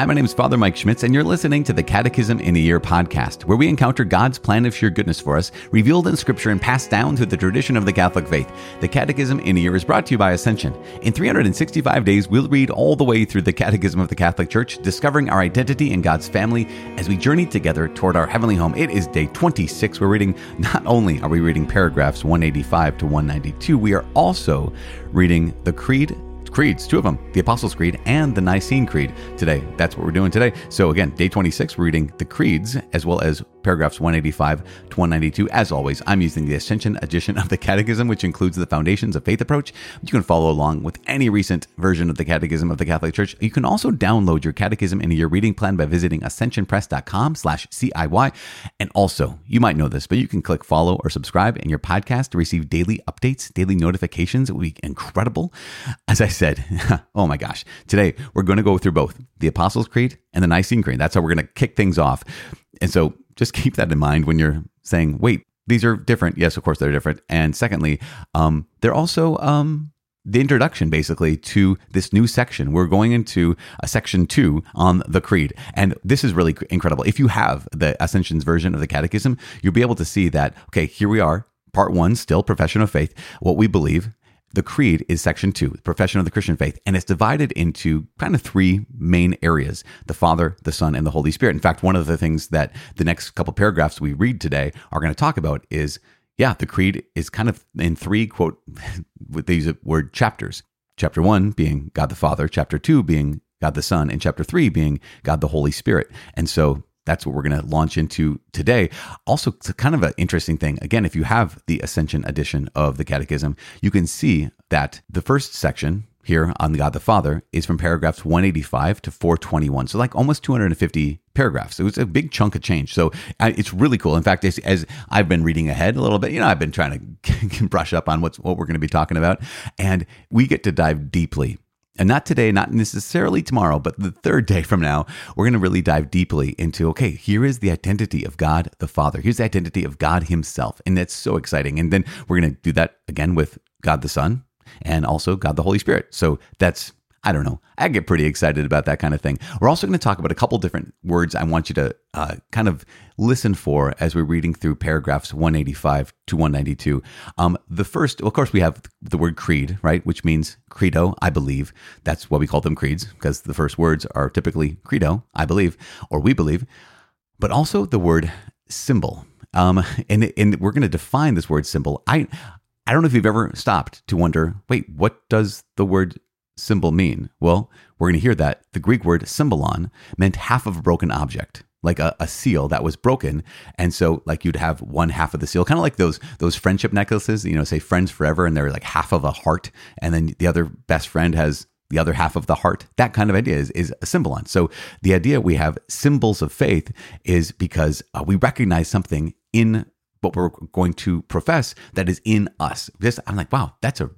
Hi, my name is Father Mike Schmitz, and you're listening to the Catechism in a Year podcast, where we encounter God's plan of sheer goodness for us, revealed in Scripture and passed down through the tradition of the Catholic faith. The Catechism in a Year is brought to you by Ascension. In 365 days, we'll read all the way through the Catechism of the Catholic Church, discovering our identity in God's family as we journey together toward our heavenly home. It is day 26. We're reading, not only are we reading paragraphs 185 to 192, we are also reading the Creed creeds, two of them, the Apostles' Creed and the Nicene Creed today. That's what we're doing today. So again, day 26, we're reading the creeds as well as paragraphs 185 to 192. As always, I'm using the Ascension edition of the Catechism, which includes the Foundations of Faith approach. You can follow along with any recent version of the Catechism of the Catholic Church. You can also download your Catechism into your reading plan by visiting ascensionpress.com slash CIY. And also, you might know this, but you can click follow or subscribe in your podcast to receive daily updates, daily notifications. It would be incredible. As I said, oh my gosh, today we're going to go through both the Apostles' Creed and the Nicene Creed. That's how we're going to kick things off. And so just keep that in mind when you're saying, wait, these are different. Yes, of course they're different. And secondly, um, they're also um, the introduction basically to this new section. We're going into a section two on the creed. And this is really incredible. If you have the Ascensions version of the Catechism, you'll be able to see that, okay, here we are. Part one, still profession of faith, what we believe the creed is section two, the profession of the Christian faith, and it's divided into kind of three main areas the Father, the Son, and the Holy Spirit. In fact, one of the things that the next couple paragraphs we read today are going to talk about is yeah, the creed is kind of in three quote with these word chapters. Chapter one being God the Father, chapter two being God the Son, and chapter three being God the Holy Spirit. And so that's what we're going to launch into today. Also, it's kind of an interesting thing. Again, if you have the Ascension edition of the Catechism, you can see that the first section here on God the Father is from paragraphs 185 to 421. So, like almost 250 paragraphs. It was a big chunk of change. So, it's really cool. In fact, as, as I've been reading ahead a little bit, you know, I've been trying to brush up on what's, what we're going to be talking about. And we get to dive deeply and not today, not necessarily tomorrow, but the third day from now, we're going to really dive deeply into okay, here is the identity of God the Father. Here's the identity of God Himself. And that's so exciting. And then we're going to do that again with God the Son and also God the Holy Spirit. So that's I don't know. I get pretty excited about that kind of thing. We're also going to talk about a couple different words I want you to uh, kind of listen for as we're reading through paragraphs 185 to 192. Um, the first, of course, we have the word creed, right? Which means credo, I believe. That's why we call them creeds, because the first words are typically credo, I believe, or we believe. But also the word symbol. Um, and, and we're going to define this word symbol. I, I don't know if you've ever stopped to wonder, wait, what does the word symbol mean? Well, we're going to hear that the Greek word symbolon meant half of a broken object, like a, a, seal that was broken. And so like you'd have one half of the seal, kind of like those those friendship necklaces, you know, say friends forever, and they're like half of a heart, and then the other best friend has the other half of the heart. That kind of idea is, is a symbolon. So the idea we have symbols of faith is because uh, we recognize something in what we're going to profess that is in us. This I'm like, wow, that's a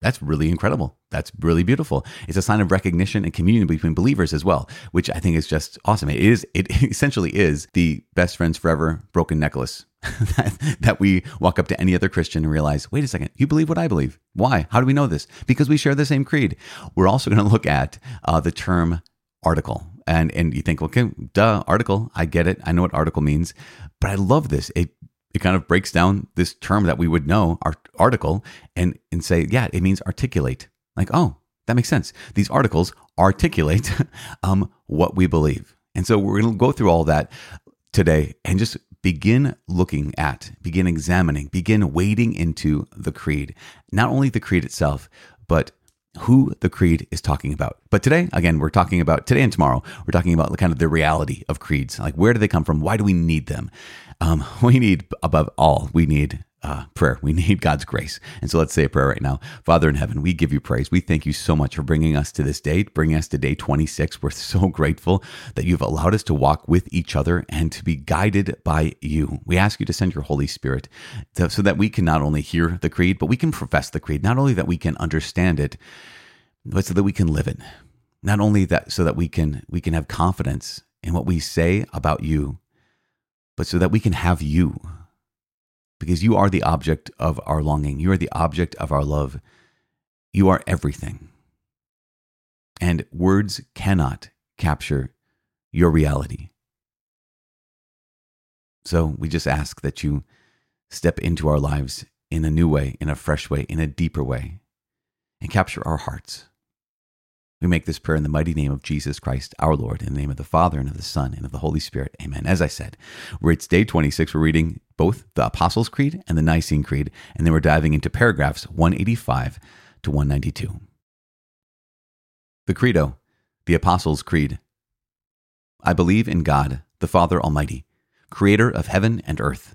that's really incredible. That's really beautiful. It's a sign of recognition and communion between believers as well, which I think is just awesome. It is, it essentially is the best friends forever broken necklace that, that we walk up to any other Christian and realize, wait a second, you believe what I believe. Why? How do we know this? Because we share the same creed. We're also going to look at uh, the term article. And, and you think, okay, duh, article. I get it. I know what article means. But I love this. It it kind of breaks down this term that we would know, our article, and, and say, yeah, it means articulate. Like, oh, that makes sense. These articles articulate um, what we believe. And so we're going to go through all that today and just begin looking at, begin examining, begin wading into the creed. Not only the creed itself, but who the creed is talking about. But today, again, we're talking about today and tomorrow, we're talking about the kind of the reality of creeds. Like, where do they come from? Why do we need them? Um, we need, above all, we need uh, prayer. We need God's grace. And so let's say a prayer right now. Father in heaven, we give you praise. We thank you so much for bringing us to this day, bringing us to day 26. We're so grateful that you've allowed us to walk with each other and to be guided by you. We ask you to send your Holy Spirit to, so that we can not only hear the creed, but we can profess the creed, not only that we can understand it, but so that we can live it. Not only that, so that we can we can have confidence in what we say about you, but so that we can have you because you are the object of our longing. You are the object of our love. You are everything. And words cannot capture your reality. So we just ask that you step into our lives in a new way, in a fresh way, in a deeper way, and capture our hearts. We make this prayer in the mighty name of Jesus Christ, our Lord, in the name of the Father, and of the Son, and of the Holy Spirit. Amen. As I said, it's day 26. We're reading both the Apostles' Creed and the Nicene Creed, and then we're diving into paragraphs 185 to 192. The Credo, the Apostles' Creed. I believe in God, the Father Almighty, creator of heaven and earth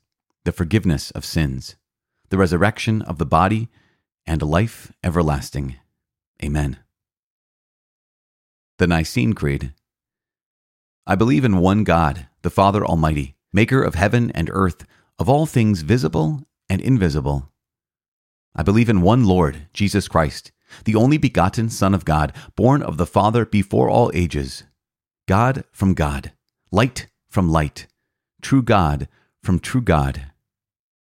the forgiveness of sins, the resurrection of the body, and life everlasting. Amen. The Nicene Creed I believe in one God, the Father Almighty, maker of heaven and earth, of all things visible and invisible. I believe in one Lord, Jesus Christ, the only begotten Son of God, born of the Father before all ages, God from God, light from light, true God from true God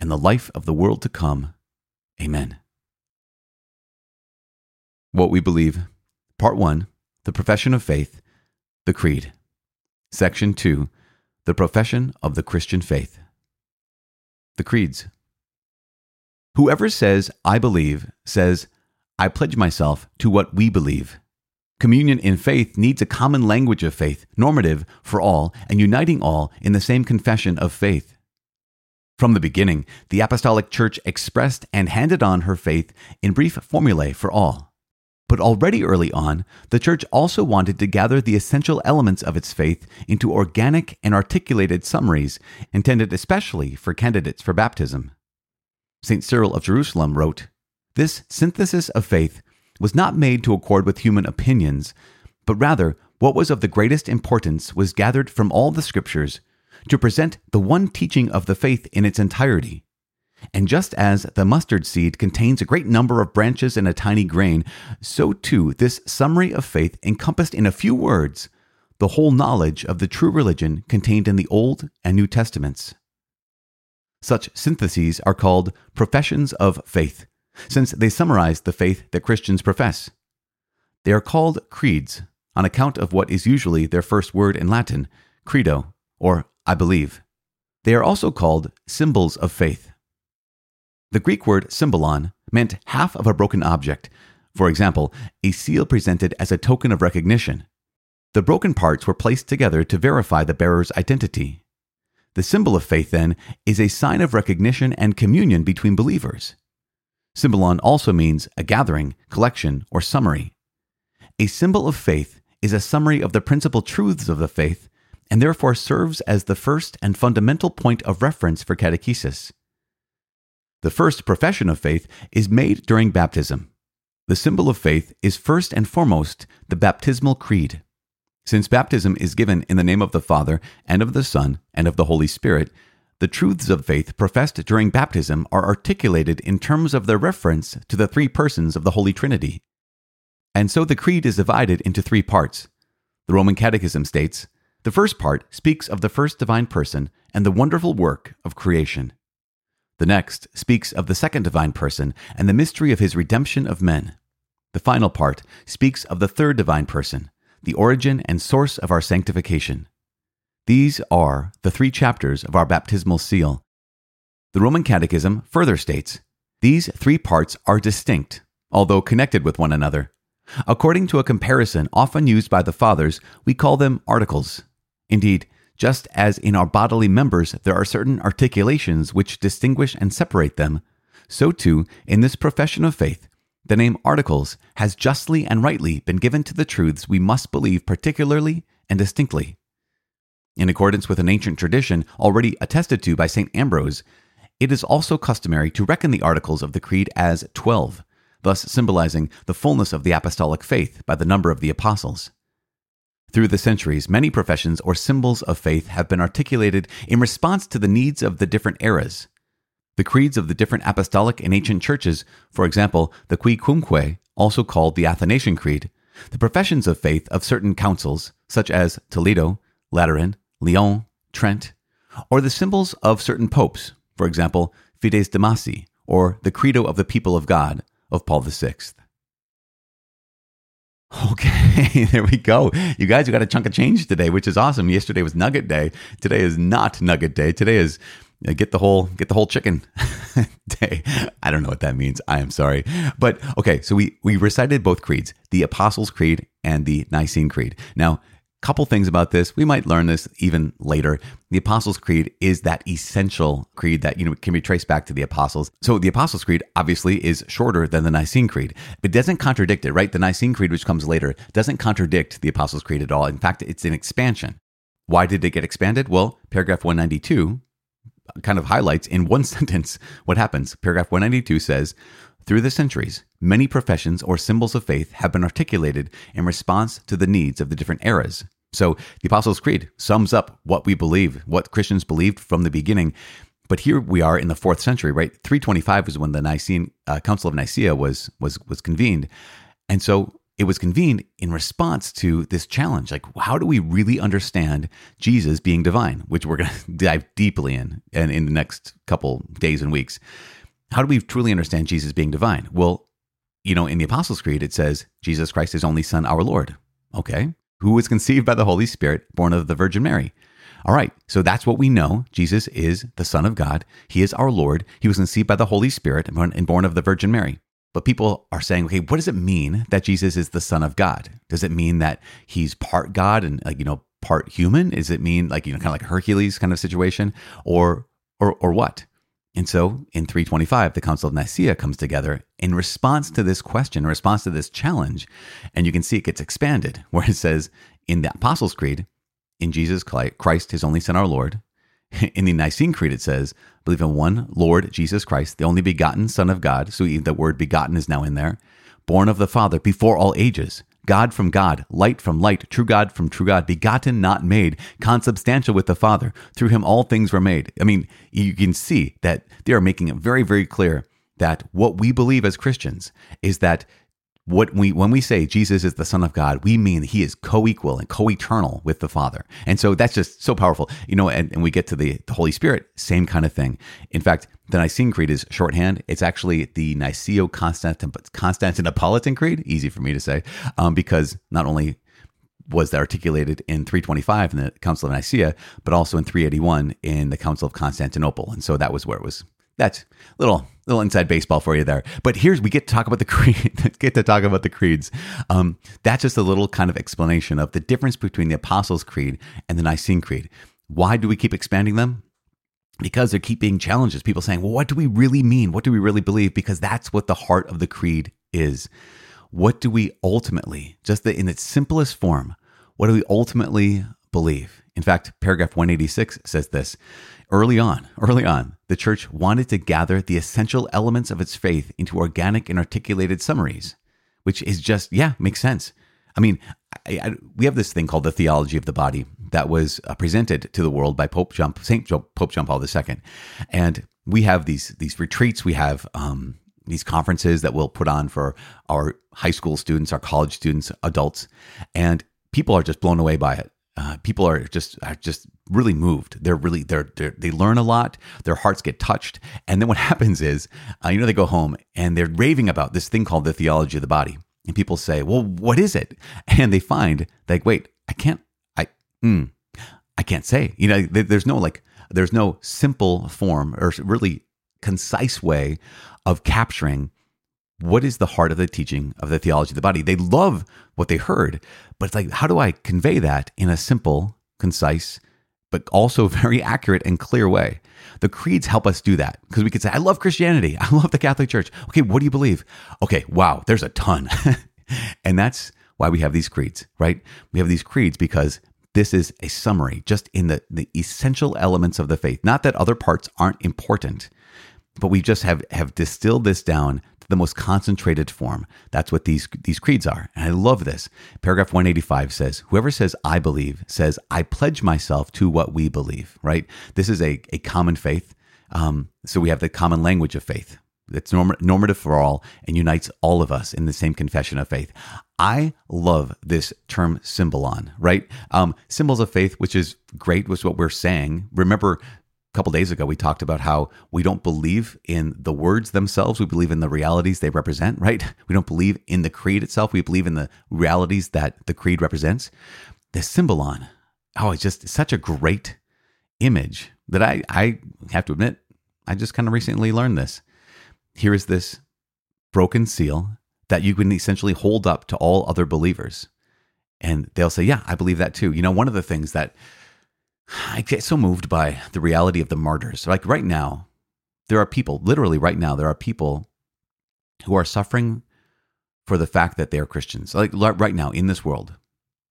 and the life of the world to come. Amen. What we believe. Part 1 The Profession of Faith, the Creed. Section 2 The Profession of the Christian Faith. The Creeds. Whoever says, I believe, says, I pledge myself to what we believe. Communion in faith needs a common language of faith, normative for all, and uniting all in the same confession of faith. From the beginning, the Apostolic Church expressed and handed on her faith in brief formulae for all. But already early on, the Church also wanted to gather the essential elements of its faith into organic and articulated summaries, intended especially for candidates for baptism. St. Cyril of Jerusalem wrote This synthesis of faith was not made to accord with human opinions, but rather what was of the greatest importance was gathered from all the Scriptures to present the one teaching of the faith in its entirety. And just as the mustard seed contains a great number of branches in a tiny grain, so too this summary of faith encompassed in a few words the whole knowledge of the true religion contained in the Old and New Testaments. Such syntheses are called professions of faith, since they summarize the faith that Christians profess. They are called creeds on account of what is usually their first word in Latin, credo, or I believe. They are also called symbols of faith. The Greek word symbolon meant half of a broken object, for example, a seal presented as a token of recognition. The broken parts were placed together to verify the bearer's identity. The symbol of faith, then, is a sign of recognition and communion between believers. Symbolon also means a gathering, collection, or summary. A symbol of faith is a summary of the principal truths of the faith and therefore serves as the first and fundamental point of reference for catechesis. The first profession of faith is made during baptism. The symbol of faith is first and foremost the baptismal creed. Since baptism is given in the name of the Father, and of the Son, and of the Holy Spirit, the truths of faith professed during baptism are articulated in terms of their reference to the three persons of the Holy Trinity. And so the creed is divided into three parts. The Roman Catechism states The first part speaks of the first divine person and the wonderful work of creation. The next speaks of the second divine person and the mystery of his redemption of men. The final part speaks of the third divine person, the origin and source of our sanctification. These are the three chapters of our baptismal seal. The Roman Catechism further states these three parts are distinct, although connected with one another. According to a comparison often used by the Fathers, we call them articles. Indeed, just as in our bodily members there are certain articulations which distinguish and separate them, so too, in this profession of faith, the name articles has justly and rightly been given to the truths we must believe particularly and distinctly. In accordance with an ancient tradition already attested to by St. Ambrose, it is also customary to reckon the articles of the Creed as 12, thus symbolizing the fullness of the apostolic faith by the number of the apostles. Through the centuries, many professions or symbols of faith have been articulated in response to the needs of the different eras. The creeds of the different apostolic and ancient churches, for example, the Quicumque, also called the Athanasian Creed, the professions of faith of certain councils, such as Toledo, Lateran, Lyon, Trent, or the symbols of certain popes, for example, Fides Damasi, or the Credo of the People of God of Paul VI. Okay, there we go. You guys, you got a chunk of change today, which is awesome. Yesterday was Nugget Day. Today is not Nugget Day. Today is uh, get the whole get the whole chicken day. I don't know what that means. I am sorry, but okay. So we we recited both creeds, the Apostles' Creed and the Nicene Creed. Now couple things about this. We might learn this even later. The Apostles' Creed is that essential creed that you know can be traced back to the apostles. So the Apostles' Creed obviously is shorter than the Nicene Creed. It doesn't contradict it, right? The Nicene Creed, which comes later, doesn't contradict the Apostles' Creed at all. In fact, it's an expansion. Why did it get expanded? Well, paragraph 192 kind of highlights in one sentence what happens. Paragraph 192 says, through the centuries, many professions or symbols of faith have been articulated in response to the needs of the different eras. So the Apostles' Creed sums up what we believe, what Christians believed from the beginning. But here we are in the fourth century, right? 325 was when the Nicene uh, Council of Nicaea was was was convened, and so it was convened in response to this challenge. Like, how do we really understand Jesus being divine? Which we're going to dive deeply in, and in the next couple days and weeks. How do we truly understand Jesus being divine? Well, you know, in the Apostles' Creed, it says Jesus Christ is only Son, our Lord. Okay, who was conceived by the Holy Spirit, born of the Virgin Mary. All right, so that's what we know. Jesus is the Son of God. He is our Lord. He was conceived by the Holy Spirit and born of the Virgin Mary. But people are saying, okay, what does it mean that Jesus is the Son of God? Does it mean that he's part God and like, you know, part human? Does it mean like, you know, kind of like Hercules kind of situation? Or or or what? And so in 325, the Council of Nicaea comes together in response to this question, in response to this challenge. And you can see it gets expanded, where it says in the Apostles' Creed, in Jesus Christ, his only Son, our Lord. In the Nicene Creed, it says, believe in one Lord Jesus Christ, the only begotten Son of God. So the word begotten is now in there, born of the Father before all ages, God from God, light from light, true God from true God, begotten, not made, consubstantial with the Father. Through him all things were made. I mean, you can see that they are making it very, very clear that what we believe as Christians is that what we when we say Jesus is the Son of God, we mean he is co-equal and co-eternal with the Father. And so that's just so powerful. You know, and, and we get to the, the Holy Spirit, same kind of thing. In fact, the Nicene Creed is shorthand. It's actually the Niceo Constantinopolitan Creed, easy for me to say, um, because not only was that articulated in 325 in the Council of Nicaea, but also in 381 in the Council of Constantinople. And so that was where it was. That's little little inside baseball for you there. But here's we get to talk about the creed. get to talk about the creeds. Um, that's just a little kind of explanation of the difference between the Apostles' Creed and the Nicene Creed. Why do we keep expanding them? Because they keep being challenges. People saying, "Well, what do we really mean? What do we really believe?" Because that's what the heart of the creed is. What do we ultimately, just the, in its simplest form, what do we ultimately believe? In fact, paragraph 186 says this Early on, early on, the church wanted to gather the essential elements of its faith into organic and articulated summaries, which is just, yeah, makes sense. I mean, I, I, we have this thing called the theology of the body that was uh, presented to the world by Pope John, Saint Pope John Paul II, and we have these these retreats. We have um, these conferences that we'll put on for our high school students, our college students, adults, and people are just blown away by it. Uh, people are just are just really moved. They're really they're, they're, they learn a lot. Their hearts get touched, and then what happens is, uh, you know, they go home and they're raving about this thing called the theology of the body. And people say, "Well, what is it?" And they find like, wait, I can't, I, mm, I can't say. You know, there's no like, there's no simple form or really concise way of capturing what is the heart of the teaching of the theology of the body. They love what they heard, but it's like, how do I convey that in a simple, concise, but also very accurate and clear way? The creeds help us do that because we could say, I love Christianity. I love the Catholic Church. Okay, what do you believe? Okay, wow, there's a ton. and that's why we have these creeds, right? We have these creeds because this is a summary just in the, the essential elements of the faith. Not that other parts aren't important, but we just have, have distilled this down the most concentrated form. That's what these, these creeds are. And I love this. Paragraph 185 says, Whoever says, I believe, says, I pledge myself to what we believe, right? This is a, a common faith. Um, so we have the common language of faith that's norm- normative for all and unites all of us in the same confession of faith. I love this term symbolon, right? Um, symbols of faith, which is great, was what we're saying. Remember, couple days ago, we talked about how we don't believe in the words themselves. We believe in the realities they represent, right? We don't believe in the creed itself. We believe in the realities that the creed represents. The symbolon, oh, it's just such a great image that I, I have to admit, I just kind of recently learned this here is this broken seal that you can essentially hold up to all other believers. And they'll say, Yeah, I believe that too. You know, one of the things that I get so moved by the reality of the martyrs. Like right now, there are people, literally right now, there are people who are suffering for the fact that they are Christians. Like right now in this world,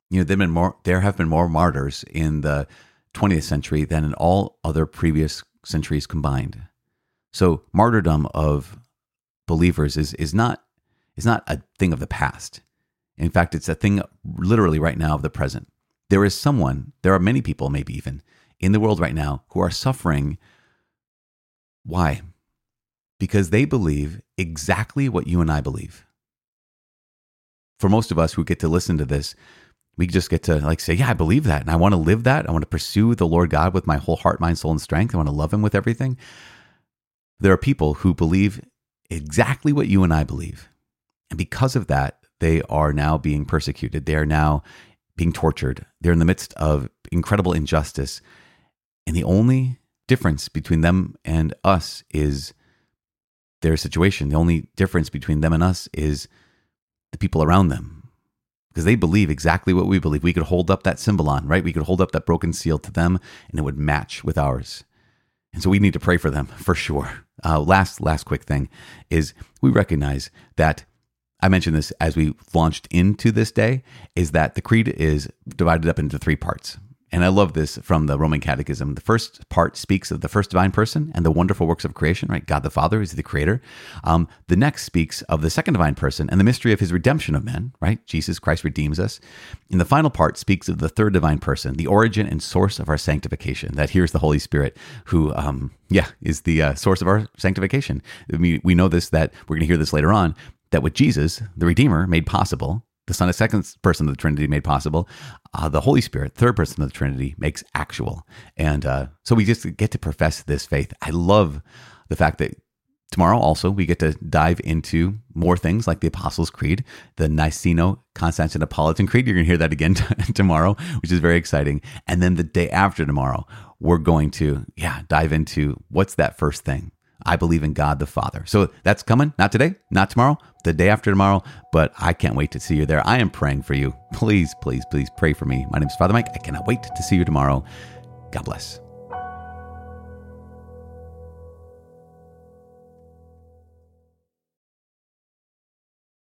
you know, there have been more, there have been more martyrs in the 20th century than in all other previous centuries combined. So martyrdom of believers is is not is not a thing of the past. In fact, it's a thing literally right now of the present. There is someone, there are many people, maybe even in the world right now, who are suffering. Why? Because they believe exactly what you and I believe. For most of us who get to listen to this, we just get to like say, Yeah, I believe that. And I want to live that. I want to pursue the Lord God with my whole heart, mind, soul, and strength. I want to love Him with everything. There are people who believe exactly what you and I believe. And because of that, they are now being persecuted. They are now being tortured. They're in the midst of incredible injustice. And the only difference between them and us is their situation. The only difference between them and us is the people around them. Because they believe exactly what we believe. We could hold up that symbolon, right? We could hold up that broken seal to them and it would match with ours. And so we need to pray for them for sure. Uh, last, last quick thing is we recognize that I mentioned this as we launched into this day is that the creed is divided up into three parts. And I love this from the Roman Catechism. The first part speaks of the first divine person and the wonderful works of creation, right? God the Father is the creator. Um, the next speaks of the second divine person and the mystery of his redemption of men, right? Jesus Christ redeems us. And the final part speaks of the third divine person, the origin and source of our sanctification. That here's the Holy Spirit, who, um, yeah, is the uh, source of our sanctification. We, we know this, that we're going to hear this later on, that with Jesus, the Redeemer, made possible the Son is second person of the Trinity made possible. Uh, the Holy Spirit, third person of the Trinity, makes actual. And uh, so we just get to profess this faith. I love the fact that tomorrow also we get to dive into more things like the Apostles' Creed, the Niceno Constantinopolitan Creed. You're going to hear that again t- tomorrow, which is very exciting. And then the day after tomorrow, we're going to, yeah, dive into what's that first thing? I believe in God the Father. So that's coming, not today, not tomorrow, the day after tomorrow, but I can't wait to see you there. I am praying for you. Please, please, please pray for me. My name is Father Mike. I cannot wait to see you tomorrow. God bless.